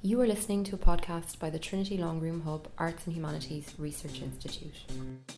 You are listening to a podcast by the Trinity Long Room Hub Arts and Humanities Research Institute.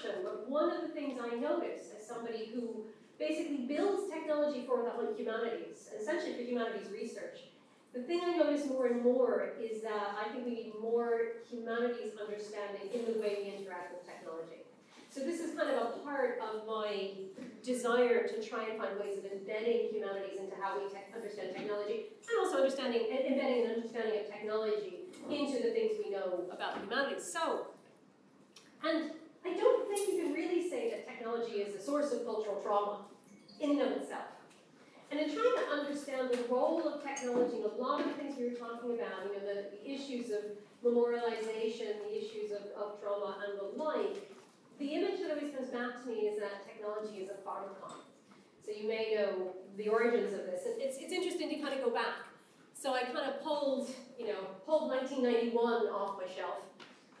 Human-computer. But one of the things I notice as somebody who basically builds technology for the humanities, essentially for humanities research, the thing I notice more and more is that I think we need more humanities understanding in the way we interact with technology. So this is kind of a part of my desire to try and find ways of embedding humanities into how we te understand technology, and also understanding embedding an understanding of technology into the things we know about humanities. So, and I don't think you can really say that technology is a source of cultural trauma in and of itself. And in trying to understand the role of technology a lot of the things we were talking about, you know, the, the issues of memorialization, the issues of, of trauma and the like, the image that always comes back to me is that technology is a pharmakon. So you may know the origins of this. And It's, it's interesting to kind of go back. So I kind of pulled, you know, pulled 1991 off my shelf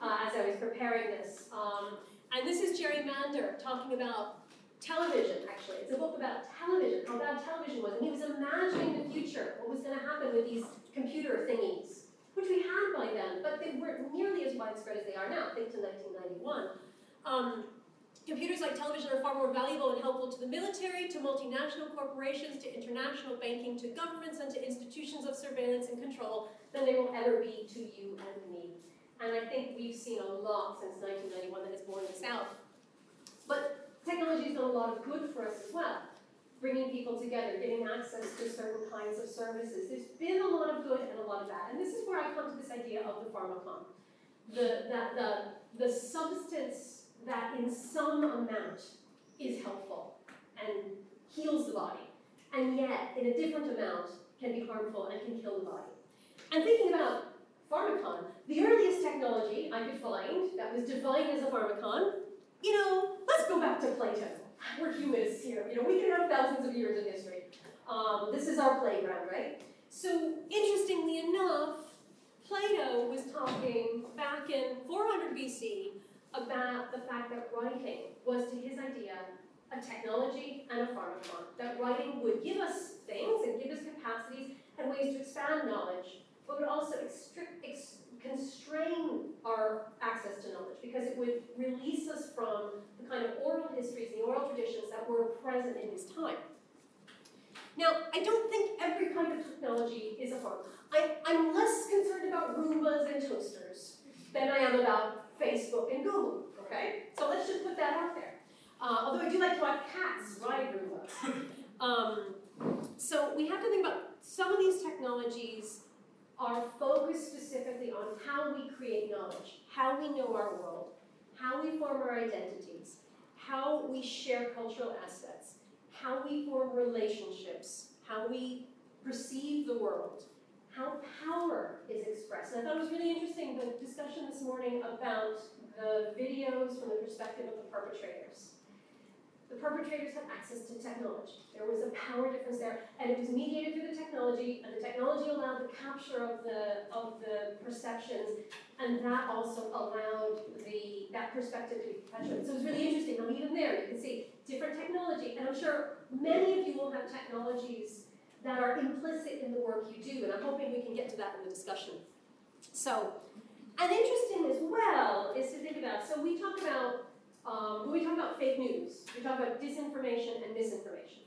uh, as I was preparing this. Um, and this is Jerry Mander talking about television, actually. It's a book about television, how bad television was. And he was imagining the future, what was going to happen with these computer thingies, which we had by then, but they weren't nearly as widespread as they are now. Think to 1991. Um, computers like television are far more valuable and helpful to the military, to multinational corporations, to international banking, to governments, and to institutions of surveillance and control than they will ever be to you and me. And I think we've seen a lot since 1991 that has borne this out. But technology has done a lot of good for us as well, bringing people together, getting access to certain kinds of services. There's been a lot of good and a lot of bad. And this is where I come to this idea of the pharmakon. The, that the, the substance that in some amount is helpful and heals the body, and yet in a different amount can be harmful and can kill the body. And thinking about pharmakon, the earliest technology I could find that was defined as a pharmakon, you know, let's go back to Plato. We're humanists here. You know, we can have thousands of years of history. Um, this is our playground, right? So, interestingly enough, Plato was talking back in 400 BC about the fact that writing was, to his idea, a technology and a pharmakon. That writing would give us things and give us capacities and ways to expand knowledge, but would also constrain our access to knowledge because it would release us from the kind of oral histories, and the oral traditions that were present in his time. Now, I don't think every kind of technology is a harm. I, I'm less concerned about Roombas and toasters than I am about Facebook, and Google, okay? So let's just put that out there. Uh, although I do like to watch cats ride Roomba. um, so we have to think about some of these technologies are focused specifically on how we create knowledge, how we know our world, how we form our identities, how we share cultural assets, how we form relationships, how we perceive the world, how power is expressed. And I thought it was really interesting the discussion this morning about the videos from the perspective of the perpetrators. The perpetrators had access to technology. There was a power difference there, and it was mediated through the technology, and the technology allowed the capture of the of the perceptions, and that also allowed the that perspective to be perpetuated. So it was really interesting. Now even there, you can see different technology, and I'm sure many of you will have technologies that are implicit in the work you do, and I'm hoping we can get to that in the discussion. So, and interesting as well is to think about, so we talk about, um, when we talk about fake news, we talk about disinformation and misinformation.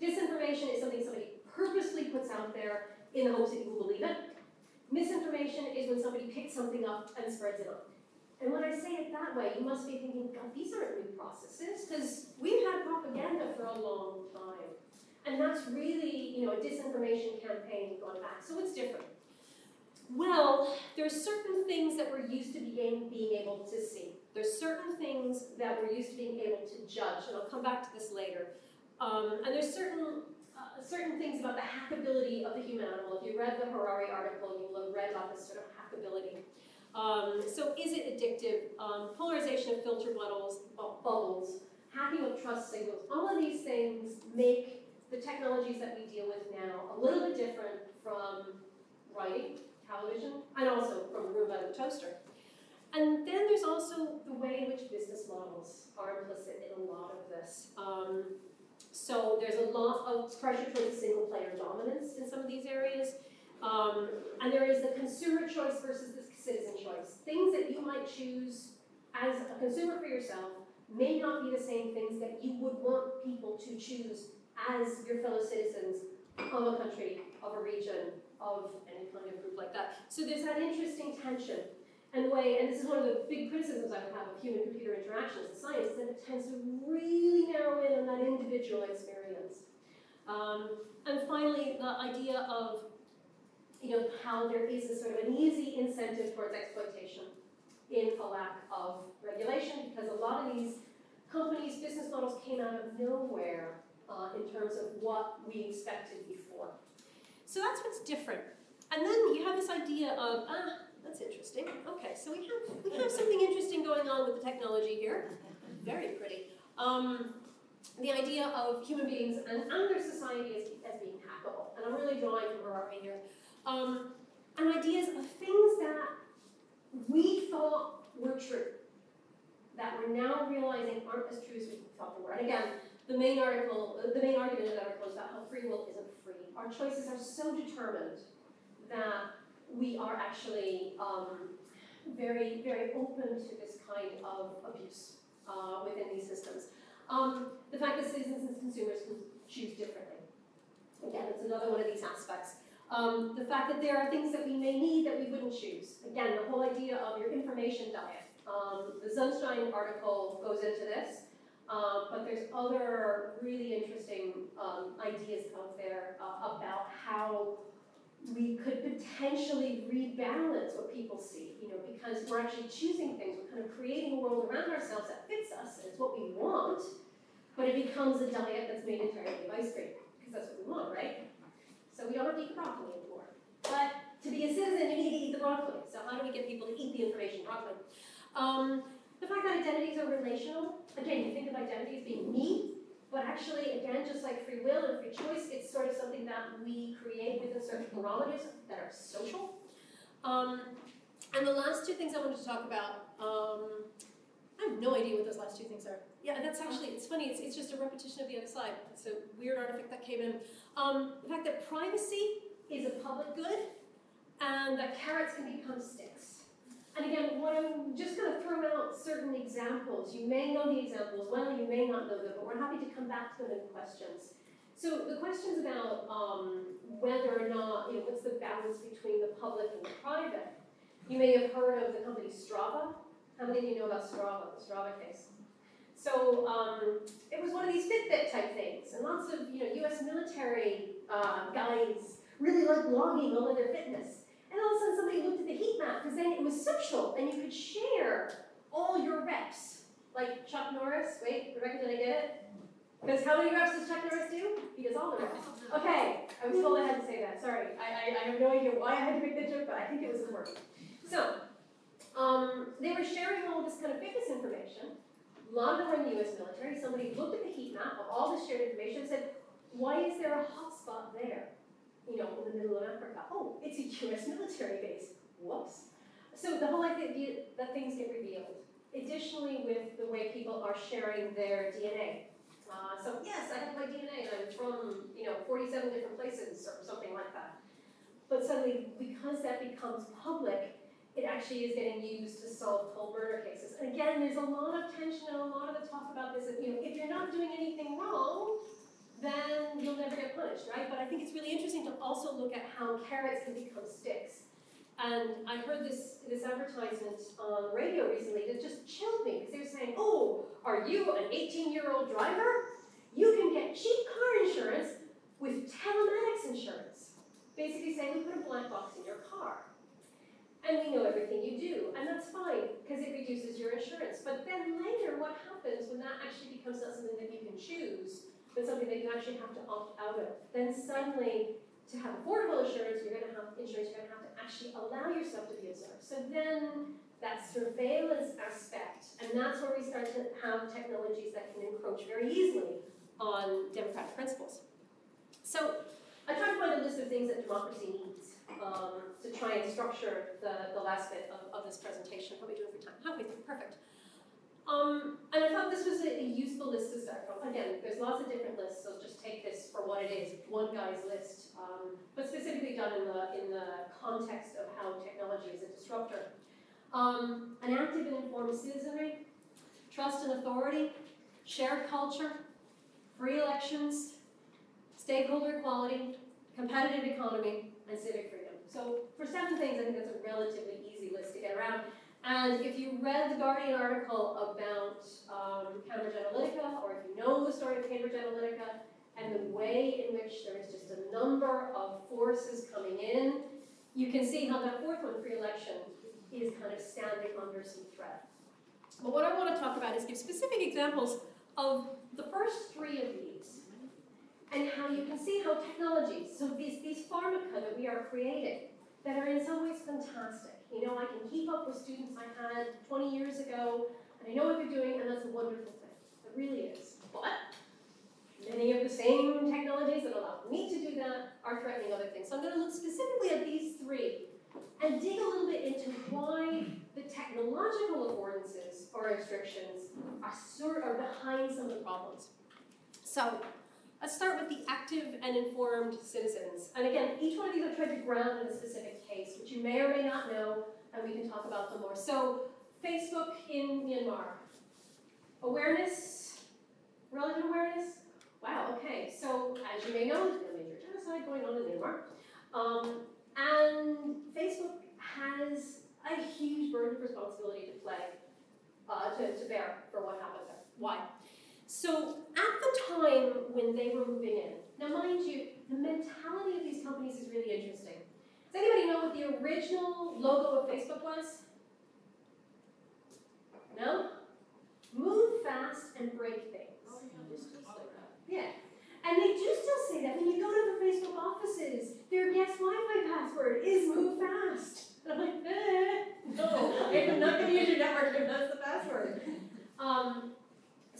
Disinformation is something somebody purposely puts out there in the hopes that you will believe it. Misinformation is when somebody picks something up and spreads it on. And when I say it that way, you must be thinking, God, these aren't new processes, because we've had propaganda for a long time. And that's really, you know, a disinformation campaign going back. So it's different? Well, there are certain things that we're used to being, being able to see. There's certain things that we're used to being able to judge, and I'll come back to this later. Um, and there's certain uh, certain things about the hackability of the human animal. If you read the Harari article, you will have read about this sort of hackability. Um, so is it addictive? Um, polarization of filter bubbles, bubbles, hacking of trust signals, all of these things make the technologies that we deal with now a little bit different from writing, television, and also from Roomba and the toaster. And then there's also the way in which business models are implicit in a lot of this. Um, so there's a lot of pressure towards single player dominance in some of these areas. Um, and there is the consumer choice versus the citizen choice. Things that you might choose as a consumer for yourself may not be the same things that you would want people to choose as your fellow citizens of a country, of a region, of any kind of group like that. So there's that interesting tension and the way, and this is one of the big criticisms I would have of human-computer interactions in science, is that it tends to really narrow in on that individual experience. Um, and finally, the idea of you know, how there is a sort of an easy incentive towards exploitation in a lack of regulation, because a lot of these companies' business models came out of nowhere uh, in terms of what we expected before. So that's what's different. And then you have this idea of, ah, that's interesting. Okay, so we have we have something interesting going on with the technology here. Very pretty. Um, the idea of human beings and, and their society as, as being hackable. And I'm really drawing from Harari here. Um, and ideas of things that we thought were true, that we're now realizing aren't as true as we thought they were. And again, the main article, the main argument of that article is that how free will isn't free. Our choices are so determined that we are actually um, very, very open to this kind of abuse uh, within these systems. Um, the fact that citizens and consumers can choose differently. Again, it's another one of these aspects. Um, the fact that there are things that we may need that we wouldn't choose. Again, the whole idea of your information diet. Um, the Sunstein article goes into this, um, but there's other really interesting um, ideas out there uh, about how we could potentially rebalance what people see, you know, because we're actually choosing things, we're kind of creating a world around ourselves that fits us, and it's what we want, but it becomes a diet that's made entirely of ice cream, because that's what we want, right? So we don't have to eat broccoli anymore. But to be a citizen, you need to eat the broccoli. So how do we get people to eat the information broccoli? Um, the fact that identities are relational, again, you think of identity as being me, but actually, again, just like free will and free choice, it's sort of something that we create within certain barometers that are social. Um, and the last two things I wanted to talk about, um, I have no idea what those last two things are. Yeah, and that's actually, it's funny, it's, it's just a repetition of the other slide. It's a weird artifact that came in. Um, the fact that privacy is a public good and that carrots can become sticks. And again, what I'm just going to throw out certain examples. You may know the examples well, you may not know them, but we're happy to come back to them in questions. So the questions about um, whether or not, you know, what's the balance between the public and the private. You may have heard of the company Strava. How many of you know about Strava, the Strava case? So um, it was one of these Fitbit type things, and lots of you know U.S. military uh, guys really like blogging all of their fitness. And all of a sudden somebody looked at the heat map because then it was social and you could share all your reps. Like Chuck Norris, wait, Rebecca, did I get it? Because how many reps does Chuck Norris do? He does all the reps. Okay, I was told I had to say that. Sorry, I, I, I have no idea why I had to make that joke, but I think it was important. So, um, they were sharing all this kind of fitness information. A lot of them were in the US military. Somebody looked at the heat map of all this shared information and said, why is there a hotspot there? You know, in the middle of Africa. Oh, it's a US military base. Whoops. So the whole idea that things get revealed. Additionally, with the way people are sharing their DNA. Uh, so yes, I have my DNA and I'm from, you know, 47 different places or something like that. But suddenly, because that becomes public, it actually is getting used to solve cold murder cases. And again, there's a lot of tension and a lot of the talk about this. You know, if you're not doing anything wrong, then you'll never get punished, right? But I think it's really interesting to also look at how carrots can become sticks. And I heard this, this advertisement on radio recently that just chilled me because they were saying, oh, are you an 18 year old driver? You can get cheap car insurance with telematics insurance. Basically saying we put a black box in your car. And we know everything you do, and that's fine because it reduces your insurance. But then later, what happens when that actually becomes not something that you can choose, but something that you actually have to opt out of. Then suddenly, to have affordable insurance, you're going to have insurance, you're going to have to actually allow yourself to be observed. So then that surveillance aspect, and that's where we start to have technologies that can encroach very easily on democratic principles. So I tried to find a list of things that democracy needs um, to try and structure the, the last bit of, of this presentation. How are we doing for time? Halfway through, perfect. Um, and I thought this was a, a, useful list to start from. Again, there's lots of different lists, so just take this for what it is, one guy's list, um, but specifically done in the, in the context of how technology is a disruptor. Um, an active and informed citizenry, trust and authority, shared culture, free elections, stakeholder equality, competitive economy, and civic freedom. So for seven things, I think that's a relatively easy list to get around. And if you read the Guardian article about um, Cambridge Analytica, or if you know the story of Cambridge Analytica, and the way in which there is just a number of forces coming in, you can see how that fourth one, free election, is kind of standing under some threat. But what I want to talk about is give specific examples of the first three of these, and how you can see how technologies, so these, these pharmaka that we are creating, that are in some ways fantastic, you know, I can keep up with students I had 20 years ago, and I know what they're doing, and that's a wonderful thing. It really is. But many of the same technologies that allow me to do that are threatening other things. So I'm going to look specifically at these three and dig a little bit into why the technological affordances or restrictions are sort are behind some of the problems. So let's start with the active and informed citizens. And again, each one of these I've tried to ground in a specific case, which you may or may not know, and we can talk about them more. So Facebook in Myanmar. Awareness, relative awareness. Wow, okay, so as you may know, there's been a major genocide going on in Myanmar. Um, and Facebook has a huge burden of responsibility to play, uh, to, to bear for what happened there. Why? So at the time when they were moving in, now mind you, the mentality of these companies is really interesting. Does anybody know what the original logo of Facebook was? No? Move fast and break things. Oh, yeah. And they do still say that when you go to the Facebook offices, their guest Wi-Fi password is move fast. And I'm like, eh, no, I'm not going to use your network if that's the password. Um,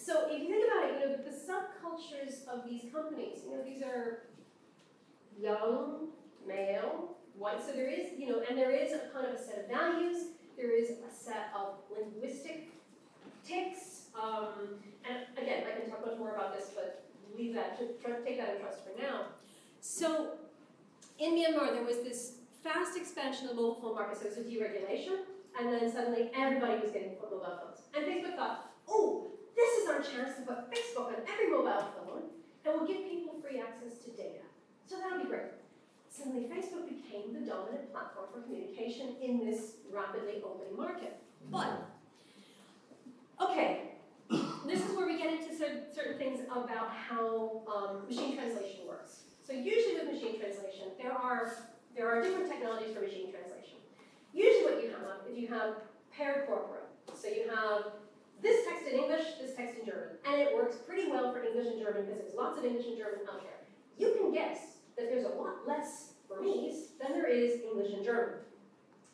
so if you think about it, you know, the subcultures of these companies, you know, these are young, male, white. So there is, you know, and there is a kind of a set of values. There is a set of linguistic tics. Um, and again, I can talk much more about this, but leave that to take that in trust for now. So in Myanmar, there was this fast expansion of mobile phone market. So it was a deregulation, and then suddenly everybody was getting mobile phones. And Facebook thought, oh, this is our chance to put Facebook on every mobile phone, and we'll give people free access to data. So that'll be great. Suddenly, Facebook became the dominant platform for communication in this rapidly opening market. But, okay, this is where we get into certain things about how um, machine translation works. So usually with machine translation, there are, there are different technologies for machine translation. Usually what you have, is you have paired corpora, so you have this text in English, this text in German, and it works pretty well for English and German because there's lots of English and German out there. You can guess that there's a lot less Burmese than there is English and German.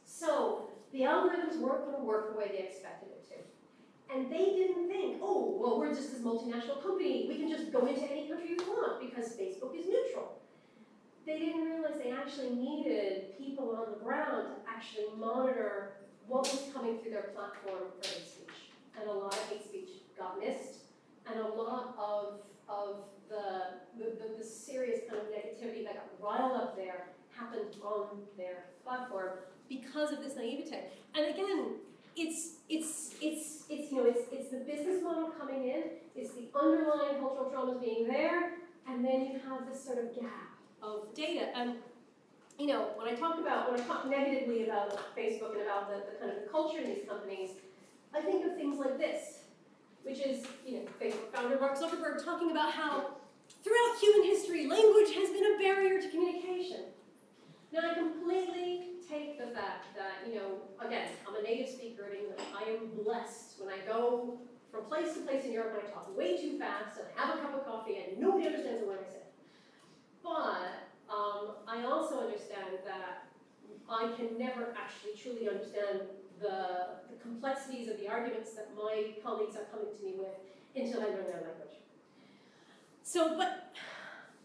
So the algorithms weren't going to work the way they expected it to. And they didn't think, oh, well, we're just this multinational company. We can just go into any country we want because Facebook is neutral. They didn't realize they actually needed people on the ground to actually monitor what was coming through their platform for. And a lot of hate speech got missed, and a lot of, of the, the, the, serious kind of negativity that got riled up there happened on their platform because of this naivete. And again, it's it's it's it's you know it's it's the business model coming in, it's the underlying cultural traumas being there, and then you have this sort of gap of data. And you know, when I talk about when I talk negatively about Facebook and about the, the kind of the culture in these companies, I think of things like this, which is you know Facebook founder Mark Zuckerberg talking about how Throughout human history, language has been a barrier to communication. Now, I completely take the fact that, you know, again, I'm a native speaker of English. I am blessed when I go from place to place in Europe and I talk way too fast and I have a cup of coffee and nobody understands a word I say. But um, I also understand that I can never actually truly understand the, the complexities of the arguments that my colleagues are coming to me with until I learn their language. So, but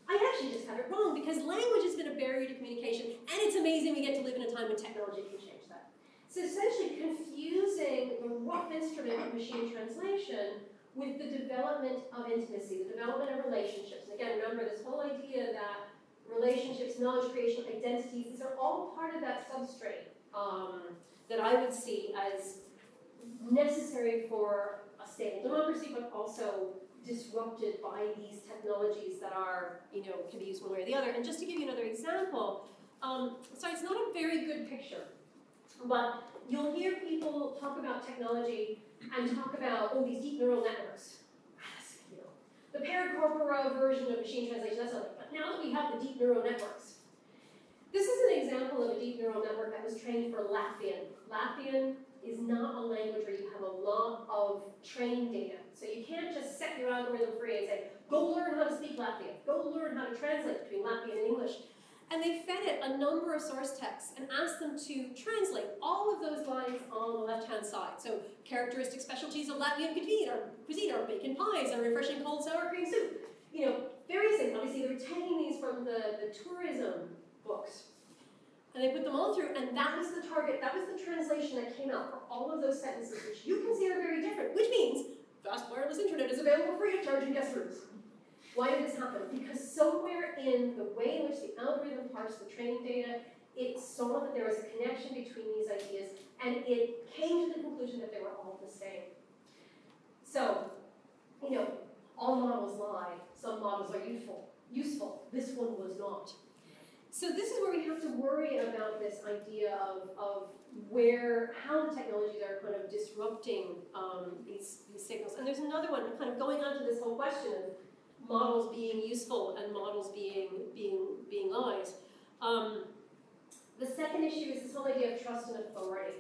I actually just have it wrong because language has been a barrier to communication, and it's amazing we get to live in a time when technology can change that. So essentially confusing the rough instrument of machine translation with the development of intimacy, the development of relationships. And again, remember this whole idea that relationships, knowledge creation, identities, these are all part of that substrate um, that I would see as necessary for a stable democracy, but also disrupted by these technologies that are, you know, can be used one way or the other. And just to give you another example, um, so it's not a very good picture, but you'll hear people talk about technology and talk about, oh, these deep neural networks. You know, the paracorpora version of machine translation, that's not, now that we have the deep neural networks, this is an example of a deep neural network that was trained for Latvian. Latvian is not a language where you have a lot of trained data. So you can't just set your algorithm free and say, go learn how to speak Latvian, go learn how to translate between Latvian and English. And they fed it a number of source texts and asked them to translate all of those lines on the left-hand side. So characteristic specialties of Latvian cuisine are, cuisine are bacon pies and refreshing cold sour cream soup. You know, various things. Obviously, they're taking these from the, the tourism books. And they put them all through, and that was the target, that was the translation that came out for all of those sentences, which you can see are very different, which means fast wireless internet is available free of charge in guest rooms. Why did this happen? Because somewhere in the way in which the algorithm parsed the training data, it saw that there was a connection between these ideas, and it came to the conclusion that they were all the same. So, you know, all models lie. Some models are useful. Useful. This one was not. So this is where we have to worry about this idea of, of where, how the technologies are kind of disrupting um, these, these signals. And there's another one kind of going on to this whole question of models being useful and models being, being, being lies. Um, the second issue is this whole idea of trust and authority.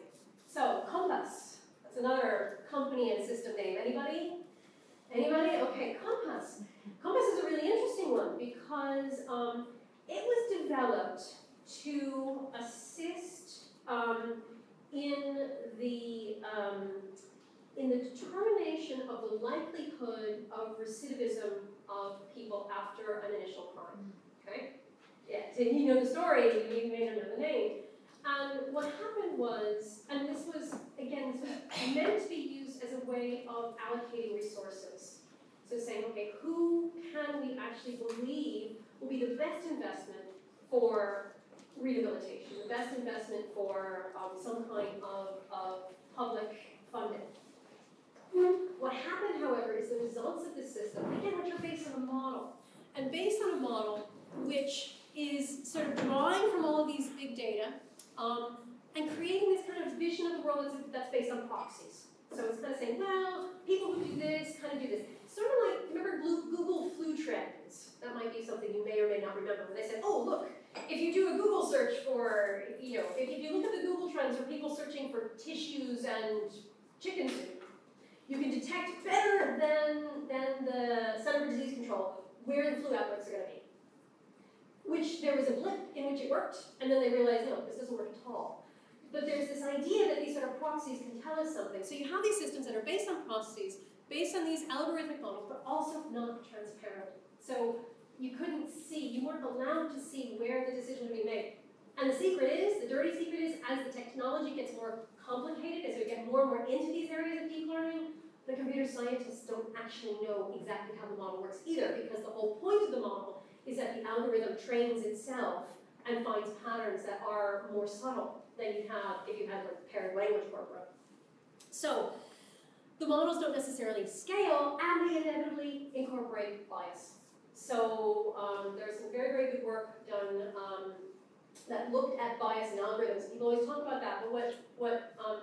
So COMPAS, that's another company and system name. Anybody? Anybody? Okay, COMPAS. COMPAS is a really interesting one because um, it was developed to assist um, in the um, in the determination of the likelihood of recidivism of people after an initial crime. Okay? Yeah, so you know the story, you may not know the name. And what happened was, and this was, again, this was meant to be used as a way of allocating resources. So saying, okay, who can we actually believe will be the best investment for rehabilitation, the best investment for um, some kind of, of public funding. What happened, however, is the results of this system, again, which are based on a model, and based on a model which is sort of drawing from all of these big data um, and creating this kind of vision of the world that's, that's based on proxies. So it's kind of saying, well, people who do this kind of do this. Sort of like, remember Google flu trends? That might be something you may or may not remember. When they said, oh, look, if you do a Google search for, you know, if you look at the Google trends for people searching for tissues and chicken soup, you can detect better than, than the Center for Disease Control where the flu outbreaks are going to be. Which there was a blip in which it worked, and then they realized, no, this doesn't work at all. But there's this idea that these sort of proxies can tell us something. So you have these systems that are based on processes, based on these algorithmic models, but also not transparent. So you couldn't see, you weren't allowed to see where the decision would be made. And the secret is, the dirty secret is, as the technology gets more complicated, as we get more and more into these areas of deep learning, the computer scientists don't actually know exactly how the model works either, because the whole point of the model is that the algorithm trains itself and finds patterns that are more subtle than you have if you had like paired language corpora. So the models don't necessarily scale, and they inevitably incorporate bias. So um, there's some very, very good work done um, that looked at bias in algorithms. People always talk about that, but what, what um,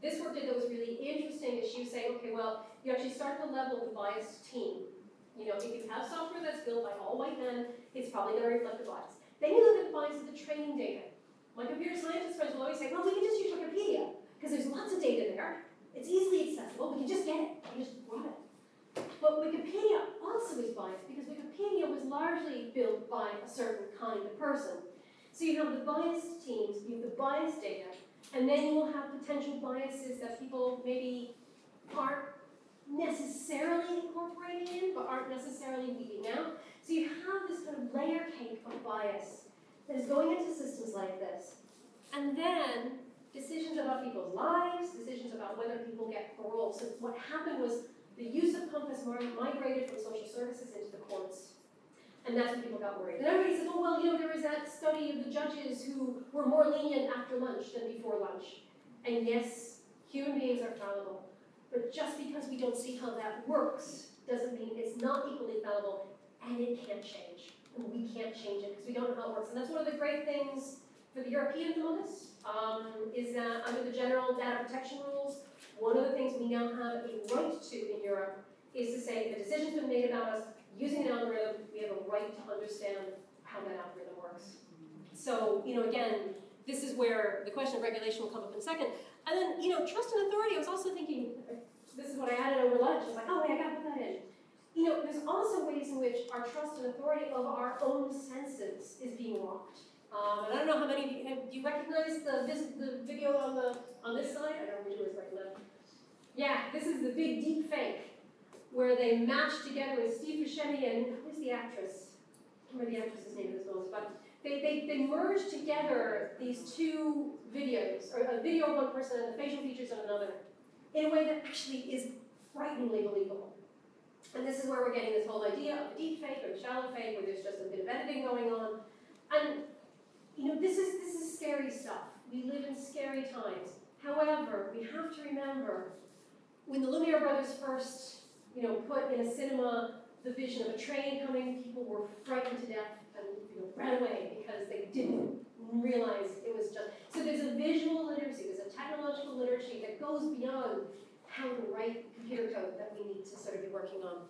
this work did that was really interesting is she was saying, okay, well, you actually start at the level of the biased team. You know, if you have software that's built by all white men, it's probably going to reflect the bias. Then you look at the bias of the training data. My computer scientist friends will always say, well, we can just use Wikipedia, because there's lots of data there. It's easily accessible. We can just get it. We just grab it. But Wikipedia also is biased because Wikipedia was largely built by a certain kind of person. So you have the biased teams, you have the biased data, and then you will have potential biases that people maybe aren't necessarily incorporating in, but aren't necessarily weeding out. So you have this kind of layer cake of bias that is going into systems like this. And then decisions about people's lives, decisions about whether people get parole. So what happened was the use of COMPAS migrated from social services into the courts. And that's when people got worried. And everybody says, oh, well, you know, there was that study of the judges who were more lenient after lunch than before lunch. And yes, human beings are fallible. But just because we don't see how that works doesn't mean it's not equally fallible and it can't change. We can't change it because we don't know how it works. And that's one of the great things for the European among us, um, is that under the general data protection rules, one of the things we now have a right to in Europe is to say the decision's been made about us using an algorithm, we have a right to understand how that algorithm works. So, you know, again, this is where the question of regulation will come up in a second. And then, you know, trust and authority, I was also thinking, this is what I added over lunch. I was like, oh, wait, I gotta put that in. You know, there's also ways in which our trust and authority of our own senses is being rocked. Um, and I don't know how many of you, have, do you recognize the, this, the video on the on this side? I don't know which right left. Yeah, this is the big deep fake where they matched together with Steve Buscemi and who's the actress? I remember the actress's name this film, but they, they, they merged together these two videos, or a video of one person and the facial features of another, in a way that actually is frighteningly believable. And this is where we're getting this whole idea of deep fake or shallow fake, where there's just a bit of editing going on. And you know, this is this is scary stuff. We live in scary times. However, we have to remember when the Lumiere brothers first, you know, put in a cinema the vision of a train coming, people were frightened to death and you know, ran away because they didn't realize it was just. So there's a visual literacy, there's a technological literacy that goes beyond how to write computer code that we need to sort of be working on.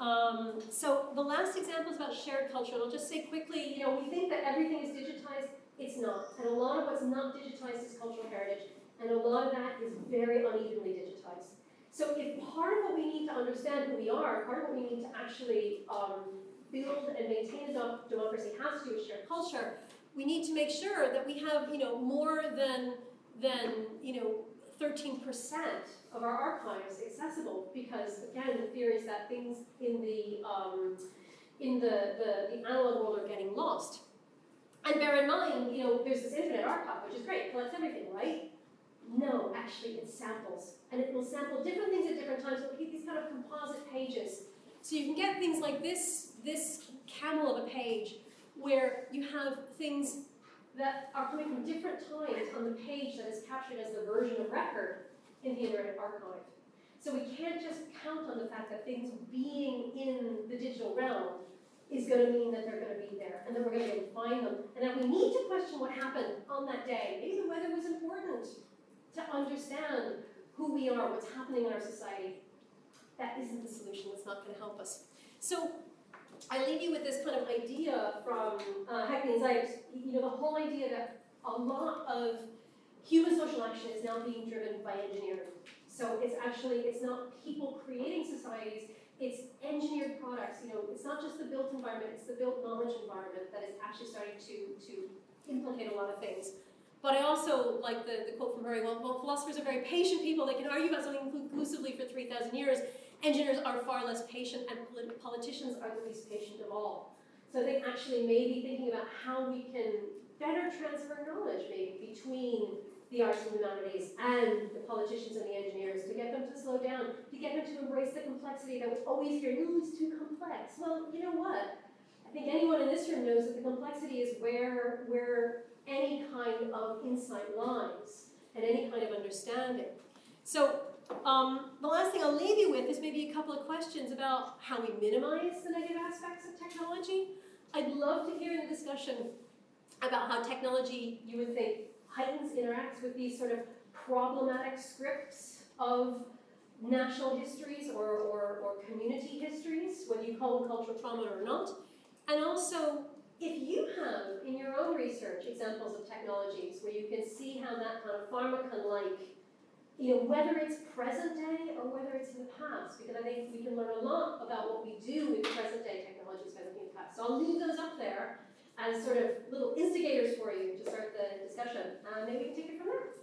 Um, so the last example is about shared culture, and I'll just say quickly, you know, we think that everything is digitized. It's not. And a lot of what's not digitized is cultural heritage, and a lot of that is very unevenly digitized. So if part of what we need to understand who we are, part of what we need to actually um, build and maintain a democracy has to do with shared culture, we need to make sure that we have, you know, more than, than you know, 13% of our archives accessible because, again, the fear is that things in the, um, in the, the, the analog world are getting lost. And bear in mind, you know, there's this Internet Archive, which is great, collects everything, right? No, actually, it samples. And it will sample different things at different times. It'll keep these kind of composite pages. So you can get things like this, this camel of a page where you have things that are coming from different times on the page that is captured as the version of record in the Internet Archive. So we can't just count on the fact that things being in the digital realm is going to mean that they're going to be there and that we're going to be able to find them. And that we need to question what happened on that day. Maybe the weather was important to understand who we are, what's happening in our society. That isn't the solution, that's not going to help us. So I leave you with this kind of idea from uh, Hackney you know, the whole idea that a lot of human social action is now being driven by engineering. So it's actually, it's not people creating societies, it's engineered products. You know, it's not just the built environment, it's the built knowledge environment that is actually starting to, to implicate a lot of things. But I also like the, the quote from Murray, well, well, philosophers are very patient people. They can argue about something conclusively for 3,000 years. Engineers are far less patient, and politicians are the least patient of all. So I think actually maybe thinking about how we can better transfer knowledge maybe between the arts and humanities and the politicians and the engineers to get them to slow down, to get them to embrace the complexity that we always hear, ooh, it's too complex. Well, you know what? I think anyone in this room knows that the complexity is where, where any kind of insight lies and any kind of understanding. So um, the last thing I'll leave you with is maybe a couple of questions about how we minimize the negative aspects of technology. I'd love to hear in the discussion about how technology, you would think, heightens, interacts with these sort of problematic scripts of national histories or, or, or community histories, whether you call them cultural trauma or not. And also, if you have in your own research examples of technologies where you can see how that kind of pharmakon like you know, whether it's present day or whether it's in the past, because I think we can learn a lot about what we do with present day technologies by looking at the past. So I'll leave those up there as sort of little instigators for you to start the discussion, and maybe we can take it from there.